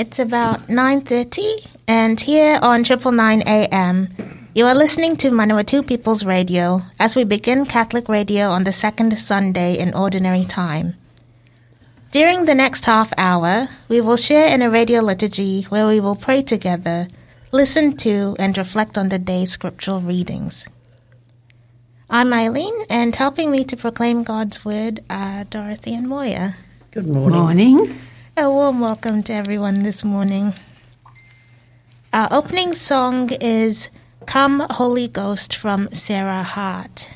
It's about 9.30 and here on Triple Nine AM, you are listening to Manawatu People's Radio as we begin Catholic Radio on the second Sunday in Ordinary Time. During the next half hour, we will share in a radio liturgy where we will pray together, listen to, and reflect on the day's scriptural readings. I'm Eileen, and helping me to proclaim God's word are Dorothy and Moya. Good morning. Morning. A warm welcome to everyone this morning. Our opening song is Come Holy Ghost from Sarah Hart.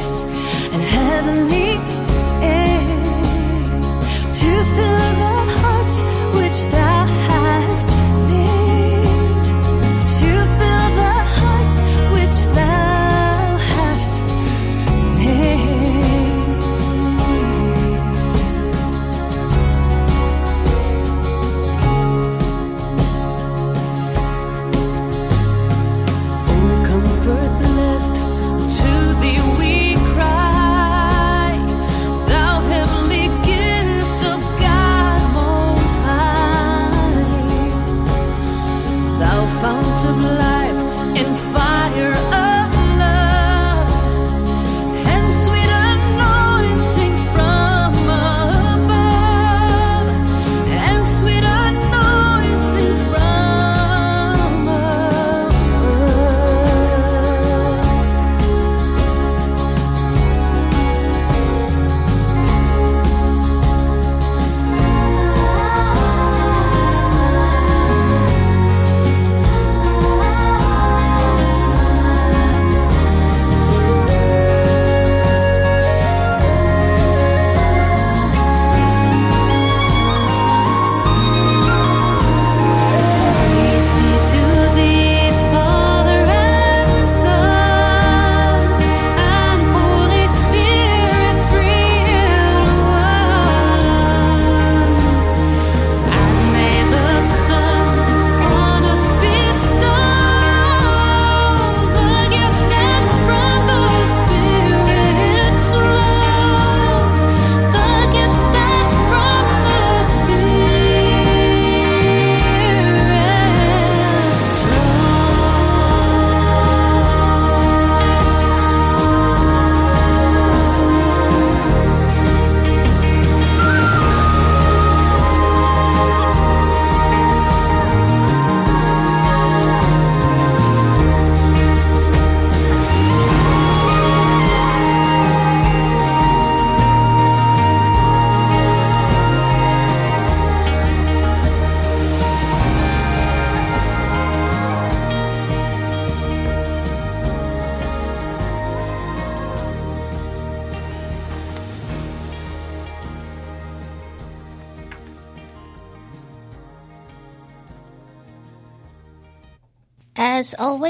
And heavenly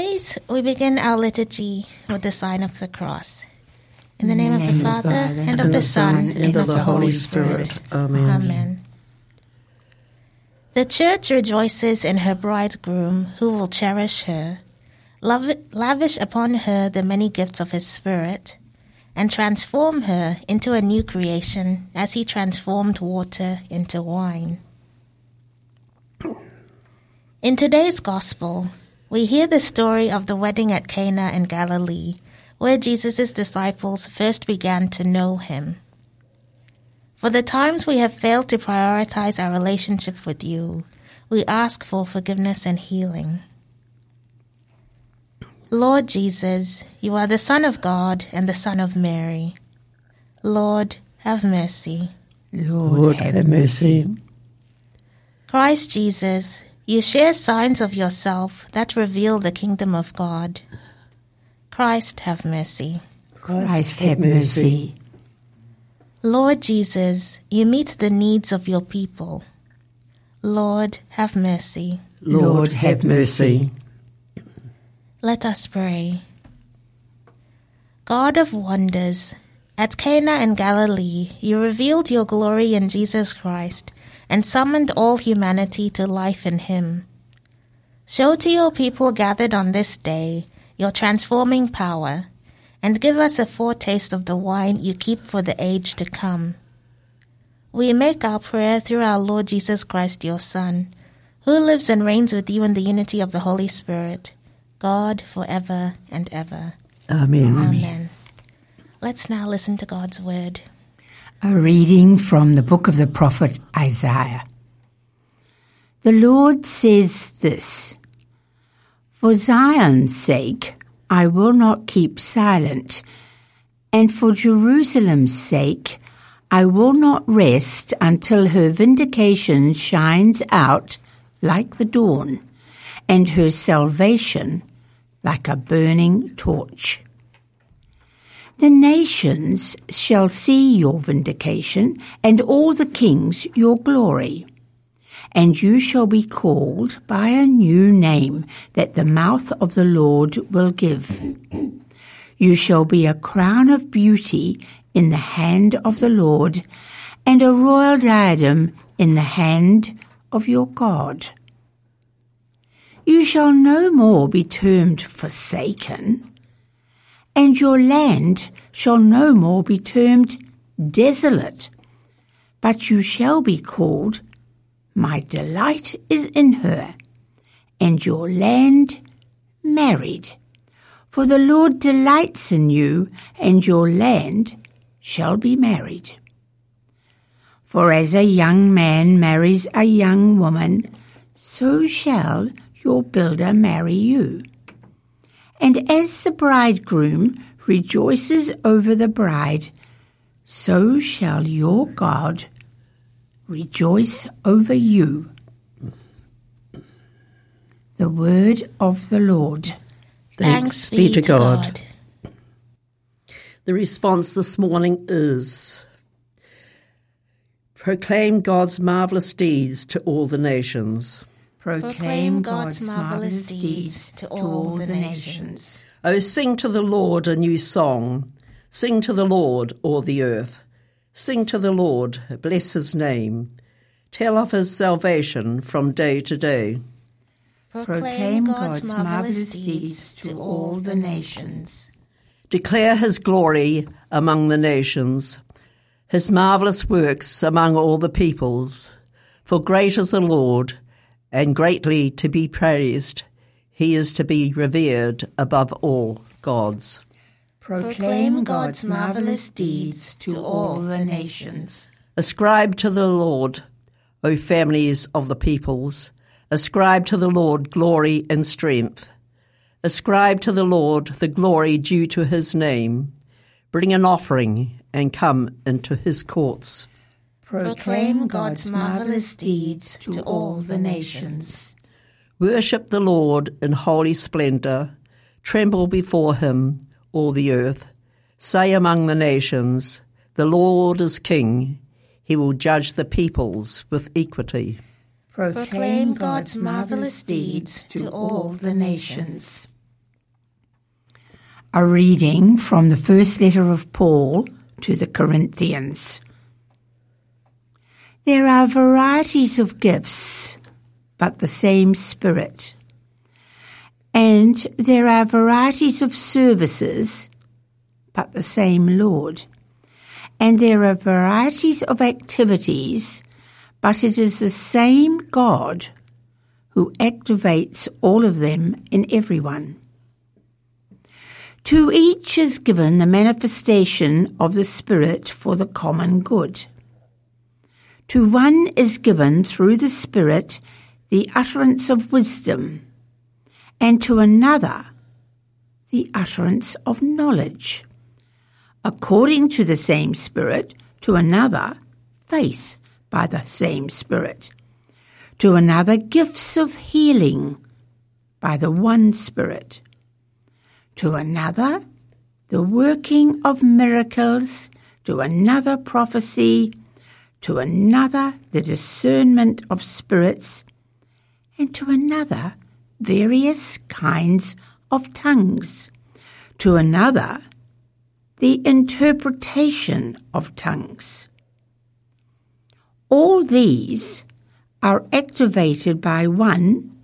always, we begin our liturgy with the sign of the cross. In the name, of the Father, and, of the Son, and of the Holy Spirit. Amen. Amen. The church rejoices in her bridegroom who will cherish her, lav- lavish upon her the many gifts of his Spirit, and transform her into a new creation as he transformed water into wine. In today's Gospel, we hear the story of the wedding at Cana in Galilee, where Jesus' disciples first began to know him. For the times we have failed to prioritize our relationship with you, we ask for forgiveness and healing. Lord Jesus, you are the Son of God and the Son of Mary. Lord, have mercy. Lord, have mercy. Christ Jesus, you share signs of yourself that reveal the kingdom of God. Christ, have mercy. Christ have mercy. Lord Jesus, you meet the needs of your people. Lord, have mercy. Lord, have mercy. Let us pray. God of wonders, at Cana in Galilee, you revealed your glory in Jesus Christ and summoned all humanity to life in him. Show to your people gathered on this day your transforming power, and give us a foretaste of the wine you keep for the age to come. We make our prayer through our Lord Jesus Christ, your Son, who lives and reigns with you in the unity of the Holy Spirit, God forever and ever. Amen. Amen. Let's now listen to God's word. A reading from the book of the prophet Isaiah. The Lord says this For Zion's sake, I will not keep silent, and for Jerusalem's sake, I will not rest until her vindication shines out like the dawn, and her salvation like a burning torch. The nations shall see your vindication, and all the kings your glory. And you shall be called by a new name that the mouth of the Lord will give. You shall be a crown of beauty in the hand of the Lord, and a royal diadem in the hand of your God. You shall no more be termed forsaken and your land shall no more be termed desolate, but you shall be called, My delight is in her, and your land married. For the Lord delights in you, and your land shall be married. For as a young man marries a young woman, so shall your builder marry you. And as the bridegroom rejoices over the bride, so shall your God rejoice over you. The word of the Lord. Thanks, be to God. The response this morning is Proclaim God's marvellous deeds to all the nations. Proclaim God's marvelous deeds to all the nations. Oh, sing to the Lord a new song. Sing to the Lord, all the earth. Sing to the Lord, bless his name. Tell of his salvation from day to day. Proclaim God's marvelous deeds to all the nations. Declare his glory among the nations, his marvellous works among all the peoples. For great is the Lord, and greatly to be praised. He is to be revered above all gods. Proclaim God's marvelous deeds to all the nations. Ascribe to the Lord, O families of the peoples. Ascribe to the Lord glory and strength. Ascribe to the Lord the glory due to his name. Bring an offering and come into his courts. Proclaim God's marvelous deeds to all the nations. Worship the Lord in holy splendour. Tremble before him, all the earth. Say among the nations, The Lord is King. He will judge the peoples with equity. Proclaim God's marvelous deeds to all the nations. A reading from the first letter of Paul to the Corinthians. There are varieties of gifts, but the same Spirit. And there are varieties of services, but the same Lord. And there are varieties of activities, but it is the same God who activates all of them in everyone. To each is given the manifestation of the Spirit for the common good. To one is given through the Spirit the utterance of wisdom, and to another the utterance of knowledge. According to the same Spirit, to another faith by the same Spirit, to another gifts of healing by the one Spirit, to another the working of miracles, to another prophecy, to another the discernment of spirits, and to another various kinds of tongues, to another the interpretation of tongues. All these are activated by one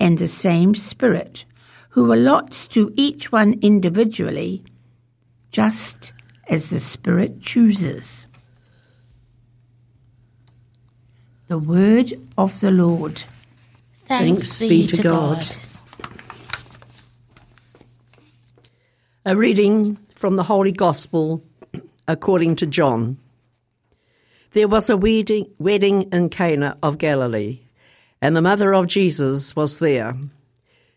and the same Spirit, who allots to each one individually, just as the Spirit chooses. The word of the Lord. Thanks, be to God. A reading from the Holy Gospel according to John. There was a wedding, wedding in Cana of Galilee, and the mother of Jesus was there.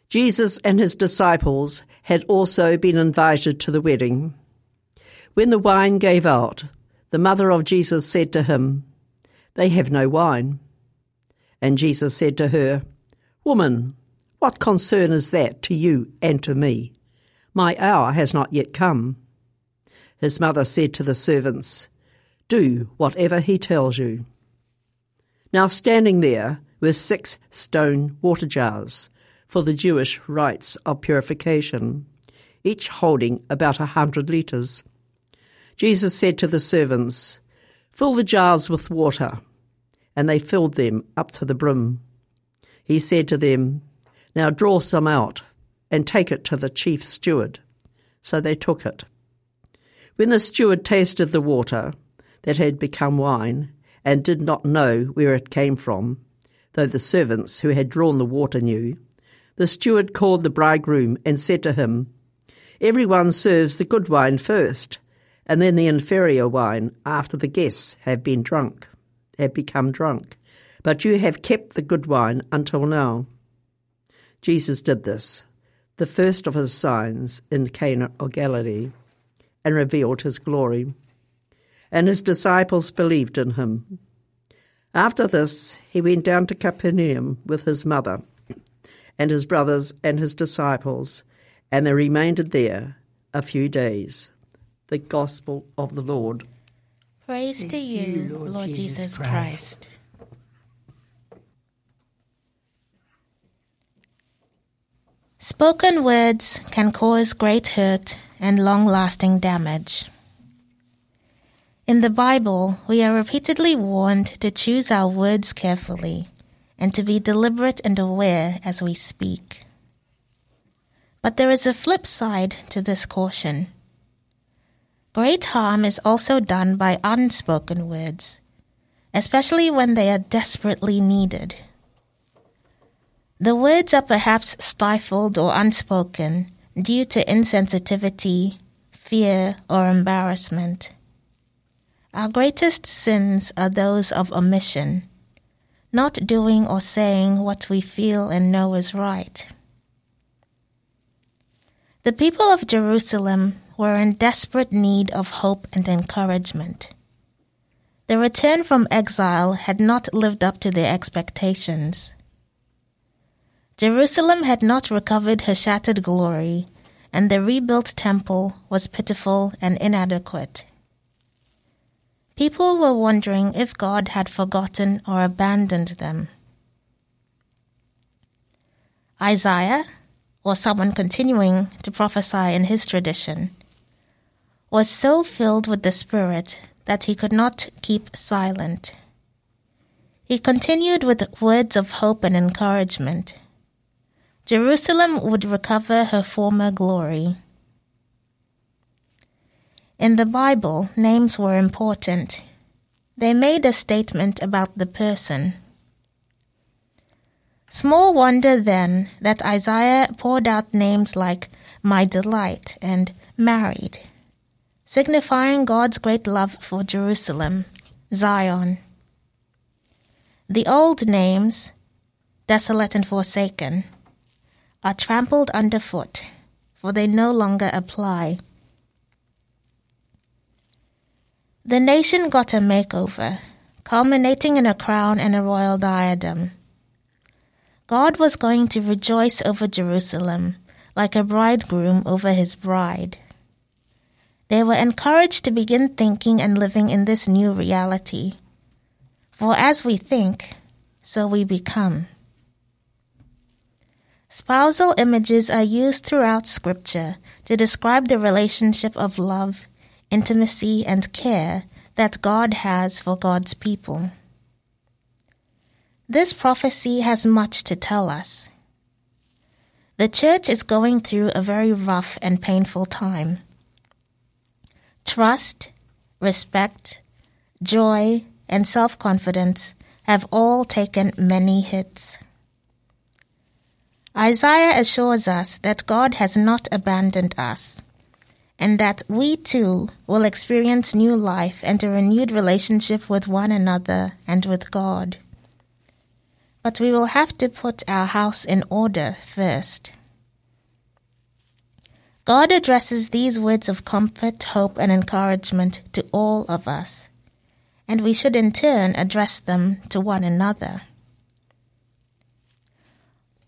Jesus and his disciples had also been invited to the wedding. When the wine gave out, the mother of Jesus said to him, They have no wine. And Jesus said to her, Woman, what concern is that to you and to me? My hour has not yet come. His mother said to the servants, Do whatever he tells you. Now standing there were six stone water jars for the Jewish rites of purification, each holding about a hundred litres. Jesus said to the servants, Fill the jars with water. And they filled them up to the brim. He said to them, Now draw some out and take it to the chief steward. So they took it. When the steward tasted the water that had become wine and did not know where it came from, though the servants who had drawn the water knew, the steward called the bridegroom and said to him, Everyone serves the good wine first, and then the inferior wine after the guests have been drunk, have become drunk. But you have kept the good wine until now. Jesus did this, the first of his signs in Cana of Galilee, and revealed his glory. And his disciples believed in him. After this, he went down to Capernaum with his mother and his brothers and his disciples, and they remained there a few days. The Gospel of the Lord. Praise to you, Lord, Jesus Christ. Spoken words can cause great hurt and long lasting damage. In the Bible, we are repeatedly warned to choose our words carefully and to be deliberate and aware as we speak. But there is a flip side to this caution. Great harm is also done by unspoken words, especially when they are desperately needed. The words are perhaps stifled or unspoken due to insensitivity, fear, or embarrassment. Our greatest sins are those of omission, not doing or saying what we feel and know is right. The people of Jerusalem were in desperate need of hope and encouragement. The return from exile had not lived up to their expectations. Jerusalem had not recovered her shattered glory, and the rebuilt temple was pitiful and inadequate. People were wondering if God had forgotten or abandoned them. Isaiah, or someone continuing to prophesy in his tradition, was so filled with the Spirit that he could not keep silent. He continued with words of hope and encouragement. Jerusalem would recover her former glory. In the Bible, names were important. They made a statement about the person. Small wonder then that Isaiah poured out names like my delight and married, signifying God's great love for Jerusalem, Zion. The old names, desolate and forsaken, are trampled underfoot, for they no longer apply. The nation got a makeover, culminating in a crown and a royal diadem. God was going to rejoice over Jerusalem like a bridegroom over his bride. They were encouraged to begin thinking and living in this new reality. For as we think, so we become. Spousal images are used throughout Scripture to describe the relationship of love intimacy, and care that God has for God's people. This prophecy has much to tell us. The church is going through a very rough and painful time. Trust, respect, joy, and self confidence have all taken many hits. Isaiah assures us that God has not abandoned us and that we too will experience new life and a renewed relationship with one another and with God. But we will have to put our house in order first. God addresses these words of comfort, hope, and encouragement to all of us, and we should in turn address them to one another.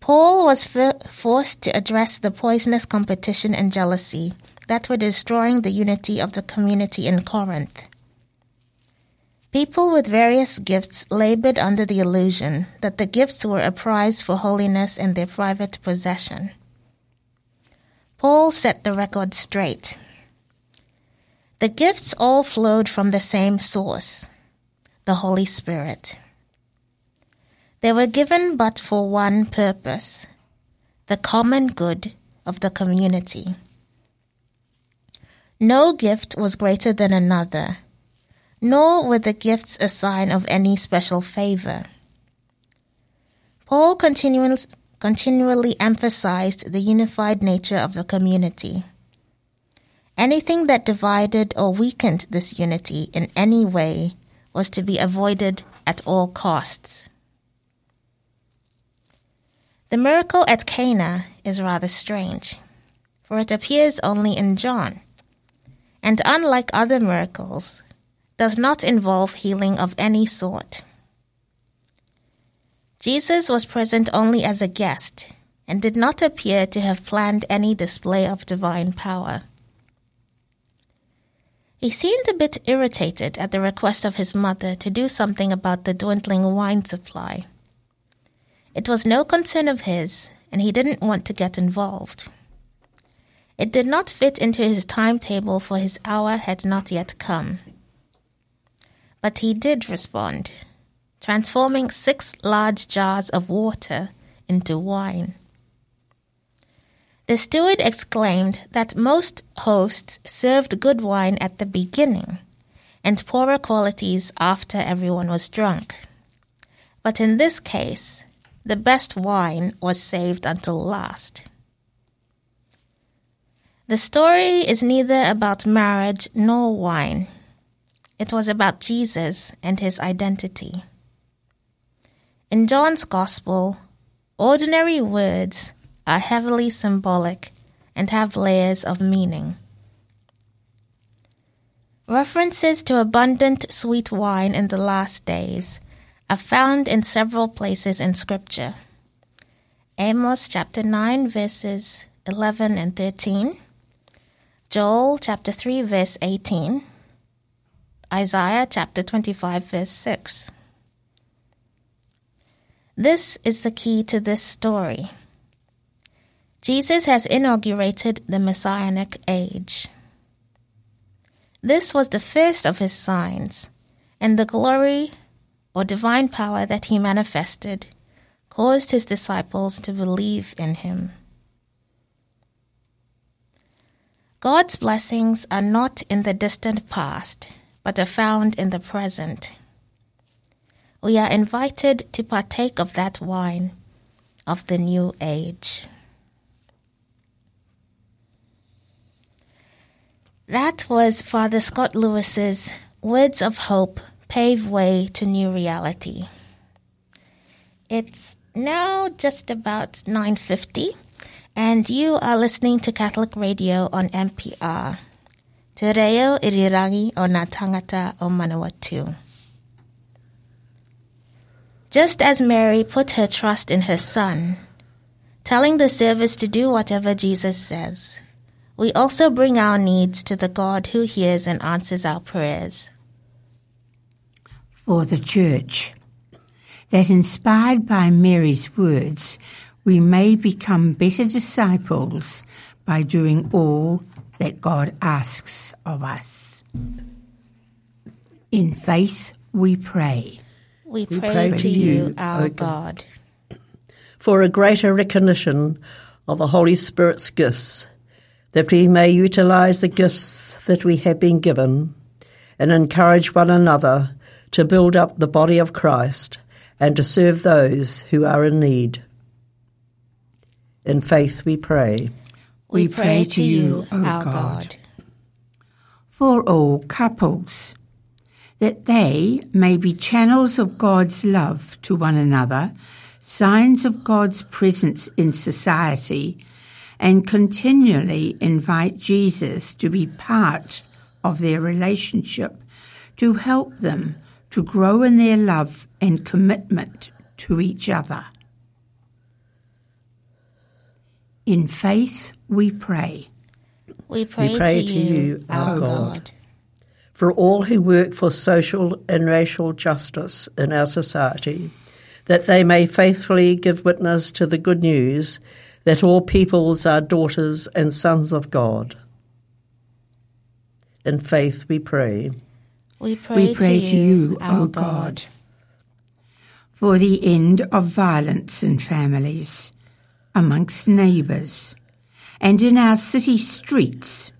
Paul was forced to address the poisonous competition and jealousy that were destroying the unity of the community in Corinth. People with various gifts labored under the illusion that the gifts were a prize for holiness in their private possession. Paul set the record straight. The gifts all flowed from the same source, the Holy Spirit. They were given but for one purpose the common good of the community. No gift was greater than another, nor were the gifts a sign of any special favor. Paul continually, continually emphasized the unified nature of the community. Anything that divided or weakened this unity in any way was to be avoided at all costs. The miracle at Cana is rather strange, for it appears only in John and unlike other miracles, does not involve healing of any sort. Jesus was present only as a guest and did not appear to have planned any display of divine power. He seemed a bit irritated at the request of his mother to do something about the dwindling wine supply. It was no concern of his, and he didn't want to get involved. It did not fit into his timetable, for his hour had not yet come. But he did respond, transforming six large jars of water into wine. The steward exclaimed that most hosts served good wine at the beginning and poorer qualities after everyone was drunk. But in this case, the best wine was saved until last. The story is neither about marriage nor wine. It was about Jesus and his identity. In John's Gospel, ordinary words are heavily symbolic and have layers of meaning. References to abundant sweet wine in the last days are found in several places in Scripture. Amos chapter 9, verses 11 and 13. Joel chapter 3 verse 18, Isaiah chapter 25 verse 6. This is the key to this story. Jesus has inaugurated the Messianic age. This was the first of his signs, and the glory or divine power that he manifested caused his disciples to believe in him. God's blessings are not in the distant past, but are found in the present. We are invited to partake of that wine of the new age. That was Father Scott Lewis's Words of Hope Pave Way to New Reality. It's now just about 9:50 and you are listening to Catholic Radio on MPR. Te reo irirangi o ngā tangata o Manawatu. Just as Mary put her trust in her son, telling the servants to do whatever Jesus says, we also bring our needs to the God who hears and answers our prayers. For the Church, that inspired by Mary's words, we may become better disciples by doing all that God asks of us. In faith, we pray. We pray, pray to to you, you, our O God. for a greater recognition of the Holy Spirit's gifts, that we may utilize the gifts that we have been given and encourage one another to build up the body of Christ and to serve those who are in need. In faith we pray. We, We pray to you, O our God. God. for all couples, that they may be channels of God's love to one another, signs of God's presence in society, and continually invite Jesus to be part of their relationship to help them to grow in their love and commitment to each other. In faith we pray. We pray, we pray to, to you, you, our our God. God. For all who work for social and racial justice in our society, that they may faithfully give witness to the good news that all peoples are daughters and sons of God. In faith we pray. We pray, we pray to you, our O God, for the end of violence in families, amongst neighbours, and in our city streets,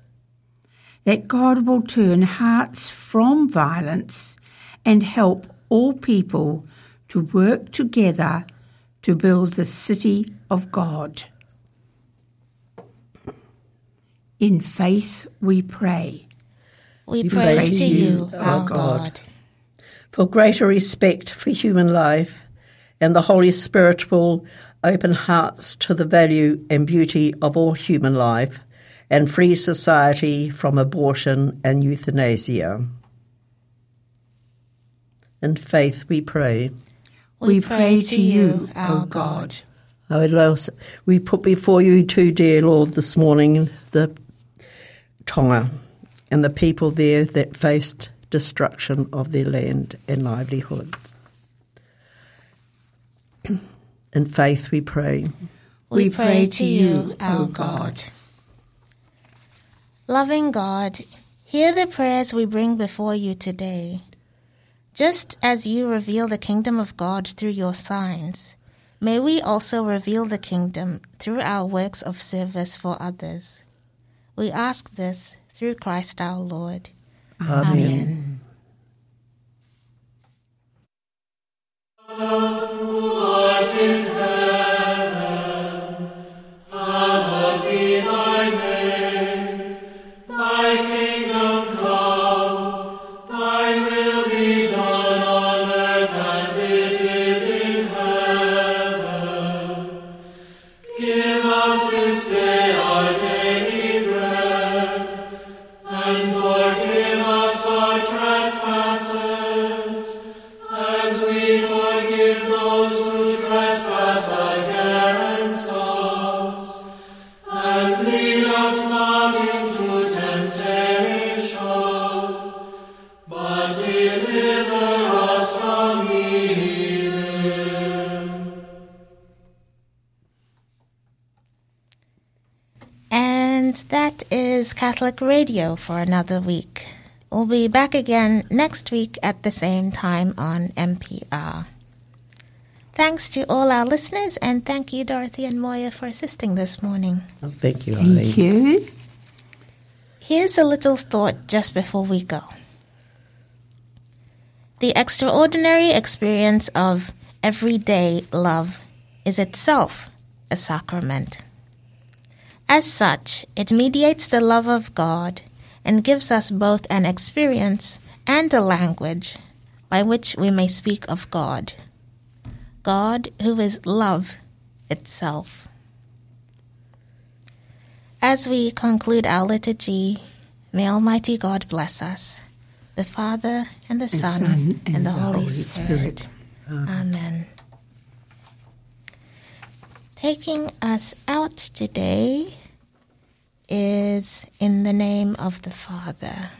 that God will turn hearts from violence and help all people to work together to build the city of God. In faith we pray. We pray, pray to to you, you, our our God. God. For greater respect for human life, and the Holy Spirit will open hearts to the value and beauty of all human life and free society from abortion and euthanasia. In faith we pray. We pray to you, our God. We put before you too, dear Lord, this morning the Tonga and the people there that faced destruction of their land and livelihoods. In faith we pray. We, We pray, pray to to you, you, our O God. Loving God, hear the prayers we bring before you today. Just as you reveal the kingdom of God through your signs, may we also reveal the kingdom through our works of service for others. We ask this through Christ our Lord. Amen. Amen. Catholic Radio for another week. We'll be back again next week at the same time on MPR. Thanks to all our listeners, and thank you, Dorothy and Moya, for assisting this morning. Oh, thank you, Eileen. Thank you. Here's a little thought just before we go. The extraordinary experience of everyday love is itself a sacrament. As such, it mediates the love of God and gives us both an experience and a language by which we may speak of God. God, who is love itself. As we conclude our liturgy, may Almighty God bless us, the Father, and the The Son, and, the, Holy, Spirit. Amen. Taking us out today is in the name of the Father.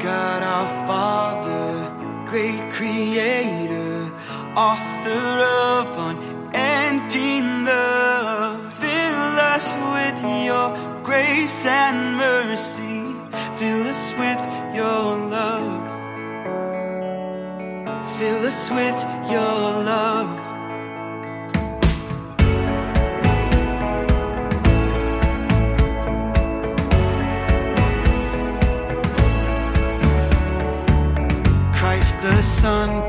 God our Father, great creator, author of grace and mercy, fill us with your love, fill us with your love. Christ the Son,